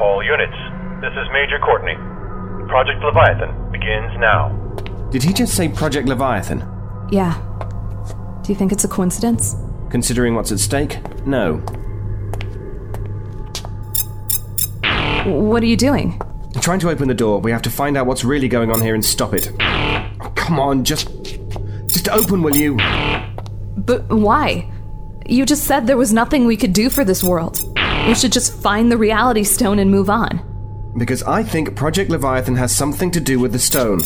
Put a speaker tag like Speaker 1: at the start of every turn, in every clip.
Speaker 1: All units, this is Major Courtney. Project Leviathan begins now.
Speaker 2: Did he just say Project Leviathan?
Speaker 3: Yeah. Do you think it's a coincidence?
Speaker 2: Considering what's at stake? No.
Speaker 3: What are you doing?
Speaker 2: I'm trying to open the door. We have to find out what's really going on here and stop it. Oh, come on, just. Just open, will you?
Speaker 3: But why? You just said there was nothing we could do for this world. We should just find the reality stone and move on.
Speaker 2: Because I think Project Leviathan has something to do with the stone.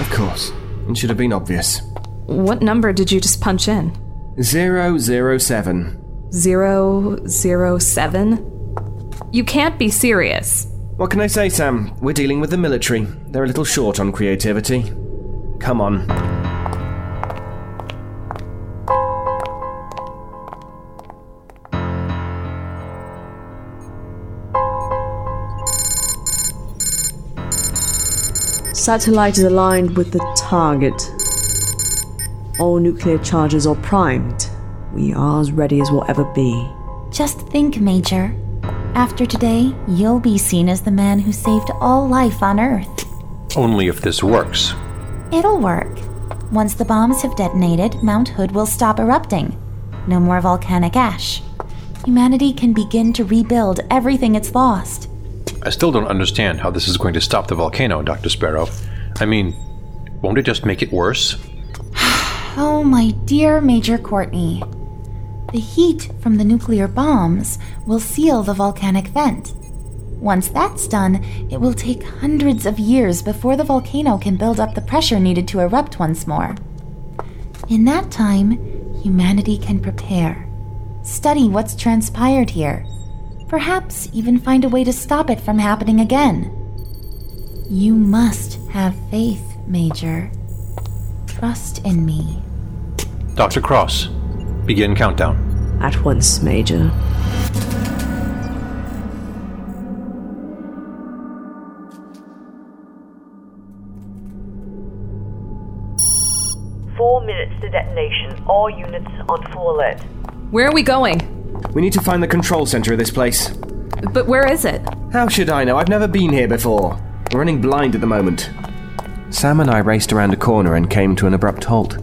Speaker 2: Of course. It should have been obvious.
Speaker 3: What number did you just punch in?
Speaker 2: 007.
Speaker 3: Zero zero seven? You can't be serious.
Speaker 2: What can I say, Sam? We're dealing with the military. They're a little short on creativity. Come on.
Speaker 4: Satellite is aligned with the target. All nuclear charges are primed. We are as ready as we'll ever be.
Speaker 5: Just think, Major. After today, you'll be seen as the man who saved all life on Earth.
Speaker 6: Only if this works.
Speaker 5: It'll work. Once the bombs have detonated, Mount Hood will stop erupting. No more volcanic ash. Humanity can begin to rebuild everything it's lost.
Speaker 6: I still don't understand how this is going to stop the volcano, Dr. Sparrow. I mean, won't it just make it worse?
Speaker 5: Oh, my dear Major Courtney. The heat from the nuclear bombs will seal the volcanic vent. Once that's done, it will take hundreds of years before the volcano can build up the pressure needed to erupt once more. In that time, humanity can prepare, study what's transpired here, perhaps even find a way to stop it from happening again. You must have faith, Major. Trust in me.
Speaker 6: Dr. Cross, begin countdown.
Speaker 4: At once, Major.
Speaker 7: Four minutes to detonation. All units on full alert.
Speaker 3: Where are we going?
Speaker 2: We need to find the control center of this place.
Speaker 3: But where is it?
Speaker 2: How should I know? I've never been here before. We're running blind at the moment. Sam and I raced around a corner and came to an abrupt halt.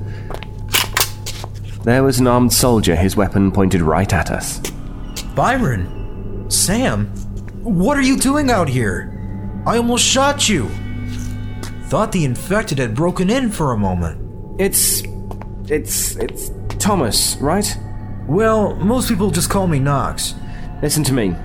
Speaker 2: There was an armed soldier, his weapon pointed right at us.
Speaker 8: Byron? Sam? What are you doing out here? I almost shot you. Thought the infected had broken in for a moment.
Speaker 2: It's. It's. It's Thomas, right?
Speaker 8: Well, most people just call me Knox.
Speaker 2: Listen to me.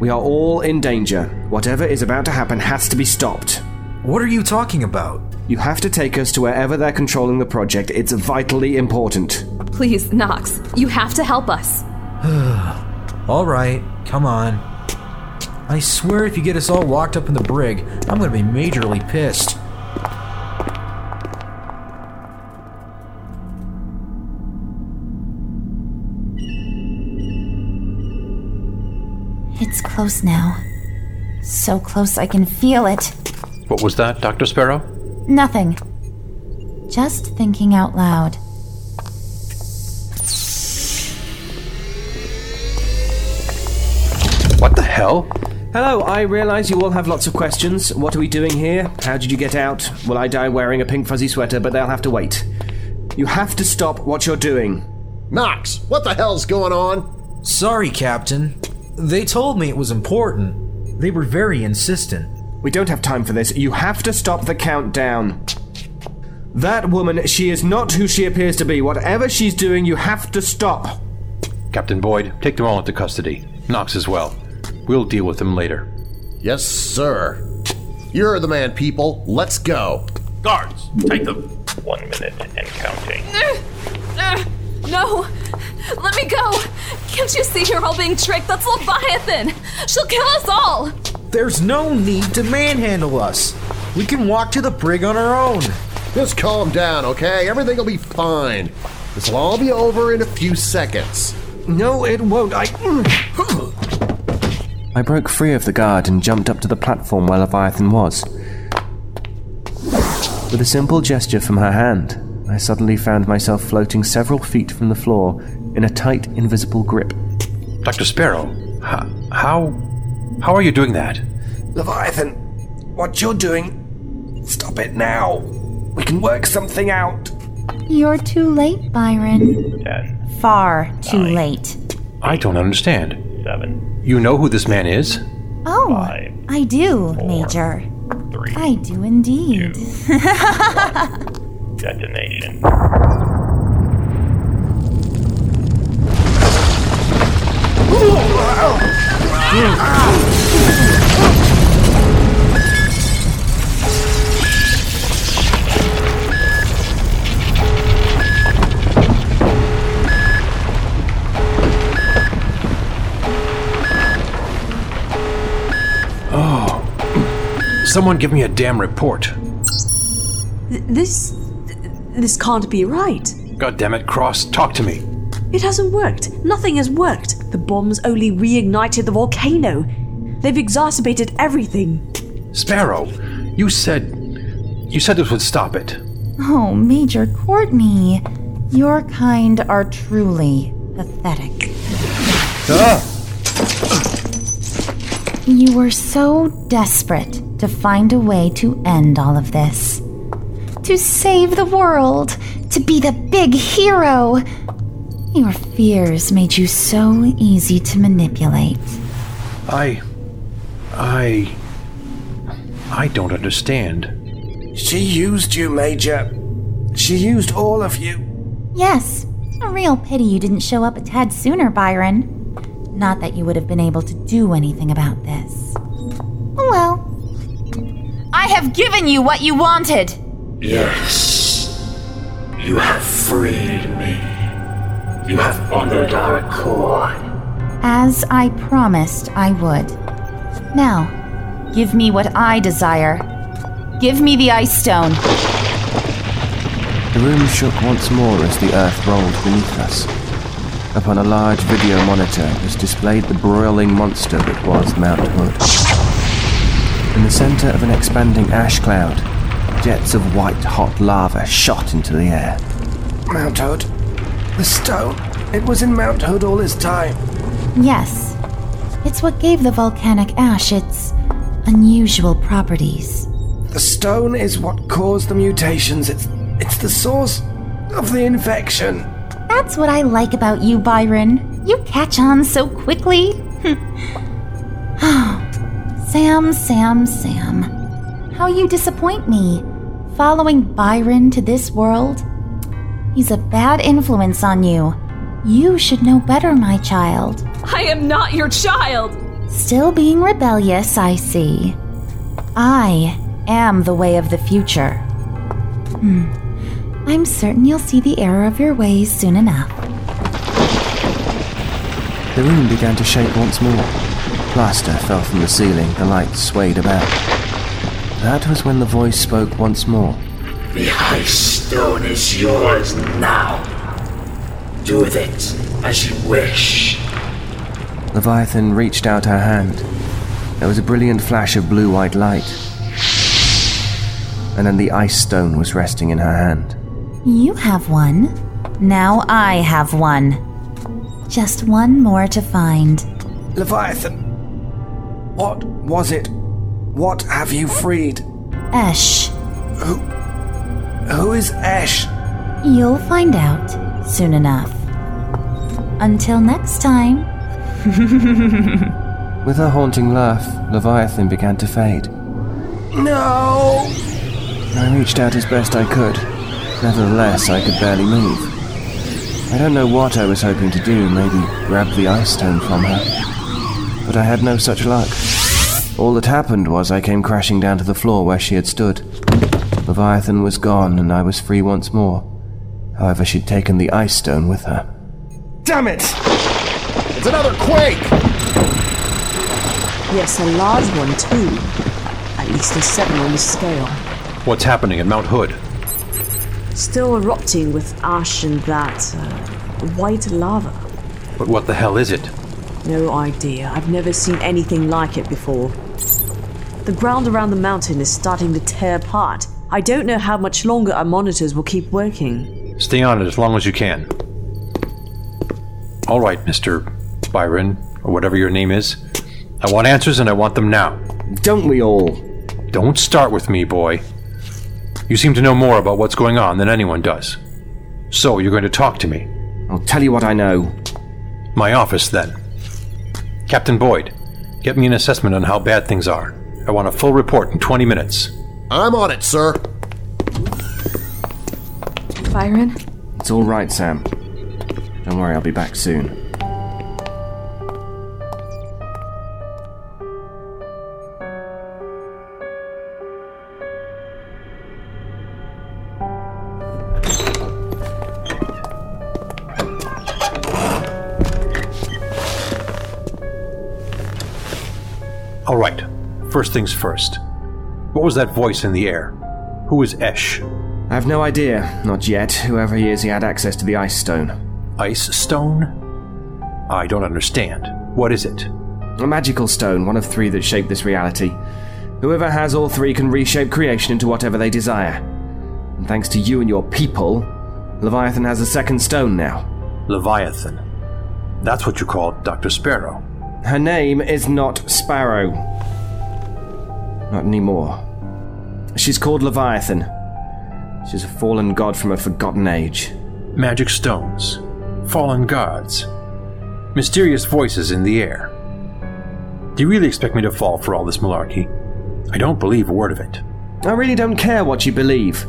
Speaker 2: We are all in danger. Whatever is about to happen has to be stopped.
Speaker 8: What are you talking about?
Speaker 2: You have to take us to wherever they're controlling the project. It's vitally important.
Speaker 3: Please, Knox, you have to help us.
Speaker 8: All right, come on. I swear if you get us all locked up in the brig, I'm gonna be majorly pissed.
Speaker 5: Close now. So close I can feel it.
Speaker 6: What was that, Dr. Sparrow?
Speaker 5: Nothing. Just thinking out loud.
Speaker 6: What the hell?
Speaker 2: Hello, I realize you all have lots of questions. What are we doing here? How did you get out? Will I die wearing a pink fuzzy sweater? But they'll have to wait. You have to stop what you're doing.
Speaker 9: Knox, what the hell's going on?
Speaker 8: Sorry, Captain. They told me it was important. They were very insistent.
Speaker 2: We don't have time for this. You have to stop the countdown. That woman, she is not who she appears to be. Whatever she's doing, you have to stop.
Speaker 6: Captain Boyd, take them all into custody. Knox as well. We'll deal with them later.
Speaker 9: Yes, sir. You're the man, people. Let's go.
Speaker 1: Guards, take them. One minute and counting.
Speaker 3: Uh, uh, No! Let me go! Can't you see you're all being tricked? That's Leviathan! She'll kill us all!
Speaker 8: There's no need to manhandle us. We can walk to the brig on our own.
Speaker 9: Just calm down, okay? Everything will be fine. This will all be over in a few seconds.
Speaker 2: No, it won't. I. I broke free of the guard and jumped up to the platform where Leviathan was. With a simple gesture from her hand, I suddenly found myself floating several feet from the floor in a tight, invisible grip.
Speaker 6: Dr. Sparrow, How, how, how are you doing that?
Speaker 2: Leviathan, what you're doing, stop it now. We can work something out.
Speaker 5: You're too late, Byron.
Speaker 1: Ten,
Speaker 5: Far too late.
Speaker 6: I don't understand.
Speaker 1: seven,
Speaker 6: You know who this man is?
Speaker 5: Oh,
Speaker 1: Five,
Speaker 5: I do, Major.
Speaker 1: three,
Speaker 5: I do indeed.
Speaker 1: detonation. Oh.
Speaker 6: Someone give me a damn report.
Speaker 4: Th- This. This can't be right.
Speaker 6: God damn it, Cross, talk to me.
Speaker 4: It hasn't worked. Nothing has worked. The bombs only reignited the volcano. They've exacerbated everything.
Speaker 6: Sparrow, you said. You said this would stop it.
Speaker 5: Oh, Major Courtney. Your kind are truly pathetic. You were so desperate to find a way to end all of this. To save the world. To be the big hero. Your fears made you so easy to manipulate.
Speaker 6: I. I. I don't understand.
Speaker 2: She used you, Major. She used all of you.
Speaker 5: Yes, a real pity you didn't show up a tad sooner, Byron. Not that you would have been able to do anything about this. Oh well. I have given you what you wanted!
Speaker 10: Yes. You have freed me. You have honored our accord.
Speaker 5: As I promised I would. Now, give me what I desire. Give me the Ice Stone.
Speaker 2: The room shook once more as the earth rolled beneath us. Upon a large video monitor was displayed the broiling monster that was Mount Hood. In the center of an expanding ash cloud, jets of white hot lava shot into the air. Mount Hood? The stone? It was in Mount Hood all this time.
Speaker 5: Yes, it's what gave the volcanic ash its unusual properties.
Speaker 2: The stone is what caused the mutations. It's it's the source of the infection.
Speaker 5: That's what I like about you, Byron. You catch on so quickly. Sam, Sam, Sam. How you disappoint me. Following Byron to this world? He's a bad influence on you. You should know better, my child.
Speaker 3: I am not your child!
Speaker 5: Still being rebellious, I see. I am the way of the future. Hmm. I'm certain you'll see the error of your ways soon enough.
Speaker 2: The room began to shake once more. Plaster fell from the ceiling, the lights swayed about. That was when the voice spoke once more.
Speaker 10: The Ice Stone is yours now. Do with it as you wish.
Speaker 2: Leviathan reached out her hand. There was a brilliant flash of blue white light. And then the ice stone was resting in her hand.
Speaker 5: You have one. Now I have one. Just one more to find.
Speaker 2: Leviathan! What was it? What have you freed?
Speaker 5: Esh.
Speaker 2: Who? Who is Esh?
Speaker 5: You'll find out soon enough. Until next time.
Speaker 2: With a haunting laugh, Leviathan began to fade. No! I reached out as best I could. Nevertheless, I could barely move. I don't know what I was hoping to do, maybe grab the ice stone from her. But I had no such luck. All that happened was I came crashing down to the floor where she had stood. Leviathan was gone, and I was free once more. However, she'd taken the ice stone with her. Damn it!
Speaker 9: It's another quake!
Speaker 4: Yes, a large one too. At least a seven on the scale.
Speaker 6: What's happening at Mount Hood?
Speaker 4: Still erupting with ash and that uh, white lava.
Speaker 6: But what the hell is it?
Speaker 4: No idea. I've never seen anything like it before. The ground around the mountain is starting to tear apart. I don't know how much longer our monitors will keep working.
Speaker 6: Stay on it as long as you can. All right, Mr. Byron. or whatever your name is. I want answers and I want them now.
Speaker 2: Don't we all?
Speaker 6: Don't start with me, boy. You seem to know more about what's going on than anyone does. So you're going to talk to me.
Speaker 2: I'll tell you what I know.
Speaker 6: My office, then. Captain Boyd, get me an assessment on how bad things are. I want a full report in 20 minutes.
Speaker 9: I'm on it, sir.
Speaker 3: Byron?
Speaker 2: It's all right, Sam. Don't worry, I'll be back soon.
Speaker 6: All right, first things first. What was that voice in the air? Who is Esh?
Speaker 2: I have no idea, not yet. Whoever he is, he had access to the ice stone.
Speaker 6: Ice stone? I don't understand. What is it?
Speaker 2: A magical stone, one of three that shape this reality. Whoever has all three can reshape creation into whatever they desire. And thanks to you and your people, Leviathan has a second stone now.
Speaker 6: Leviathan. That's what you call Dr. Sparrow.
Speaker 2: Her name is not Sparrow. Not anymore. She's called Leviathan. She's a fallen god from a forgotten age.
Speaker 6: Magic stones. Fallen gods. Mysterious voices in the air. Do you really expect me to fall for all this malarkey? I don't believe a word of it.
Speaker 2: I really don't care what you believe.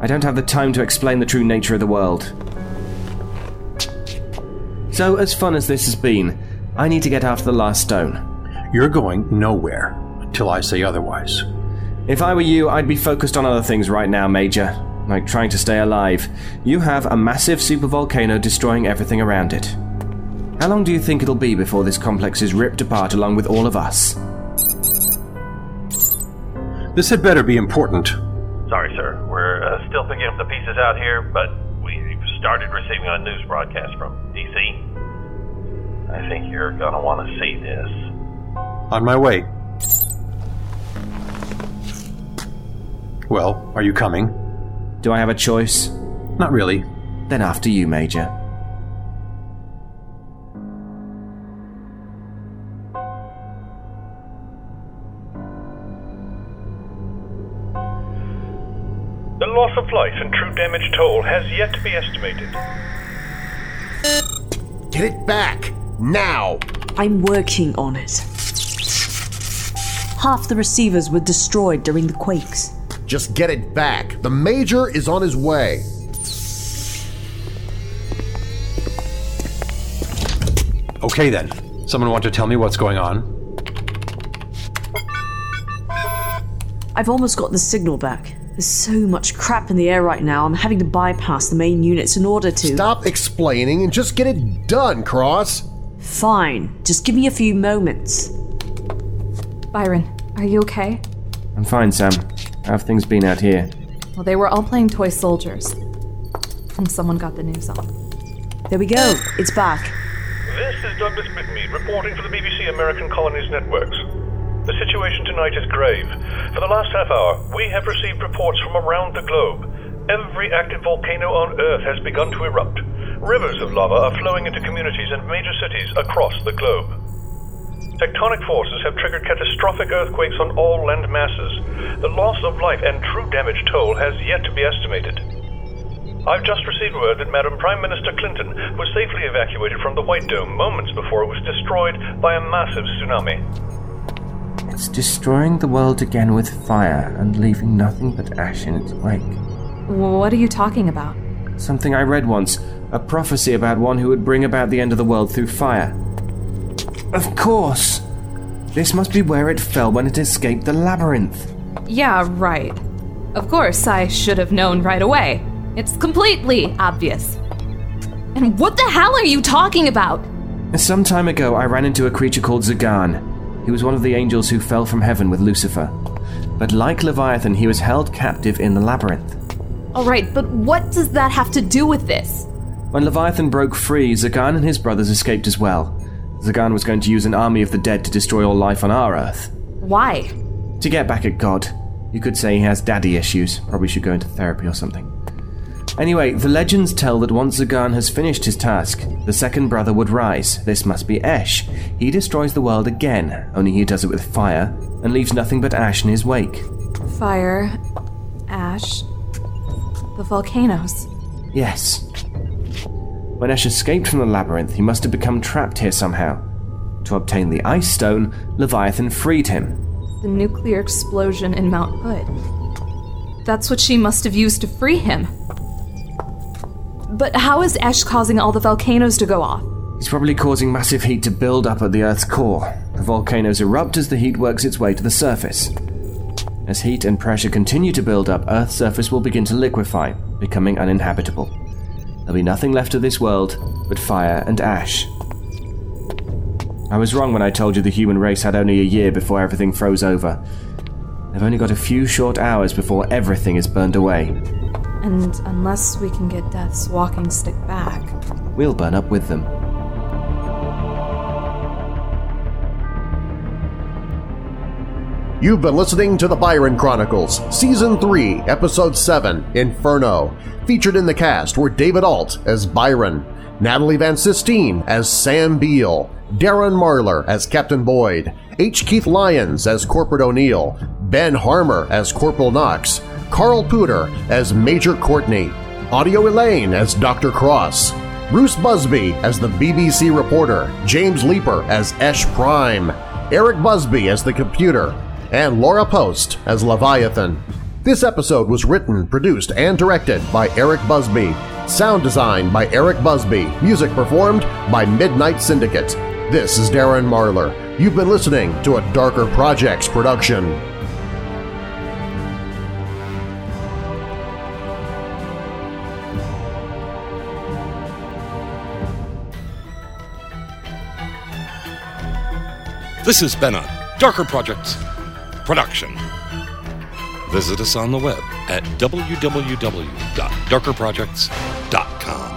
Speaker 2: I don't have the time to explain the true nature of the world. So, as fun as this has been, I need to get after the last stone.
Speaker 6: You're going nowhere until I say otherwise.
Speaker 2: If I were you, I'd be focused on other things right now, Major. Like trying to stay alive. You have a massive supervolcano destroying everything around it. How long do you think it'll be before this complex is ripped apart along with all of us?
Speaker 6: This had better be important.
Speaker 1: Sorry, sir. We're uh, still picking up the pieces out here, but we've started receiving a news broadcast from DC. I think you're gonna want to see this.
Speaker 6: On my way. Well, are you coming?
Speaker 2: Do I have a choice?
Speaker 6: Not really.
Speaker 2: Then after you, Major.
Speaker 1: The loss of life and true damage toll has yet to be estimated.
Speaker 9: Get it back! Now!
Speaker 4: I'm working on it. Half the receivers were destroyed during the quakes.
Speaker 9: Just get it back. The Major is on his way.
Speaker 6: Okay then. Someone want to tell me what's going on?
Speaker 4: I've almost got the signal back. There's so much crap in the air right now, I'm having to bypass the main units in order to.
Speaker 9: Stop explaining and just get it done, Cross.
Speaker 4: Fine, just give me a few moments.
Speaker 3: Byron, are you okay?
Speaker 2: I'm fine, Sam. How have things been out here?
Speaker 3: Well, they were all playing toy soldiers. And someone got the news on.
Speaker 4: There we go, it's back.
Speaker 1: This is Douglas Bitmead reporting for the BBC American Colonies Networks. The situation tonight is grave. For the last half hour, we have received reports from around the globe. Every active volcano on Earth has begun to erupt. Rivers of lava are flowing into communities and major cities across the globe. Tectonic forces have triggered catastrophic earthquakes on all land masses. The loss of life and true damage toll has yet to be estimated. I've just received word that Madam Prime Minister Clinton was safely evacuated from the White Dome moments before it was destroyed by a massive tsunami.
Speaker 2: It's destroying the world again with fire and leaving nothing but ash in its wake.
Speaker 3: What are you talking about?
Speaker 2: Something I read once a prophecy about one who would bring about the end of the world through fire. Of course! This must be where it fell when it escaped the labyrinth.
Speaker 3: Yeah, right. Of course, I should have known right away. It's completely obvious. And what the hell are you talking about?
Speaker 2: Some time ago, I ran into a creature called Zagan. He was one of the angels who fell from heaven with Lucifer. But like Leviathan, he was held captive in the labyrinth.
Speaker 3: Alright, but what does that have to do with this?
Speaker 2: When Leviathan broke free, Zagan and his brothers escaped as well. Zagan was going to use an army of the dead to destroy all life on our Earth.
Speaker 3: Why?
Speaker 2: To get back at God. You could say he has daddy issues. Probably should go into therapy or something. Anyway, the legends tell that once Zagan has finished his task, the second brother would rise. This must be Esh. He destroys the world again, only he does it with fire, and leaves nothing but ash in his wake.
Speaker 3: Fire, ash, the volcanoes.
Speaker 2: Yes. When Esh escaped from the labyrinth, he must have become trapped here somehow. To obtain the Ice Stone, Leviathan freed him.
Speaker 3: The nuclear explosion in Mount Hood. That's what she must have used to free him. But how is Esh causing all the volcanoes to go off?
Speaker 2: He's probably causing massive heat to build up at the Earth's core. The volcanoes erupt as the heat works its way to the surface. As heat and pressure continue to build up, Earth's surface will begin to liquefy, becoming uninhabitable. Be nothing left of this world but fire and ash. I was wrong when I told you the human race had only a year before everything froze over. They've only got a few short hours before everything is burned away.
Speaker 3: And unless we can get Death's walking stick back,
Speaker 2: We'll burn up with them.
Speaker 9: You've been listening to the Byron Chronicles, Season 3, Episode 7, Inferno. Featured in the cast were David Ault as Byron, Natalie Van Sistine as Sam Beal, Darren Marlar as Captain Boyd, H. Keith Lyons as Corporal O'Neil, Ben Harmer as Corporal Knox, Carl Pooter as Major Courtney, Audio Elaine as Dr. Cross, Bruce Busby as the BBC reporter, James Leeper as Esh Prime, Eric Busby as the computer, and Laura Post as Leviathan. This episode was written, produced, and directed by Eric Busby. Sound design by Eric Busby. Music performed by Midnight Syndicate. This is Darren Marlar. You've been listening to a Darker Projects production.
Speaker 11: This has been a Darker Projects production. Visit us on the web at www.darkerprojects.com.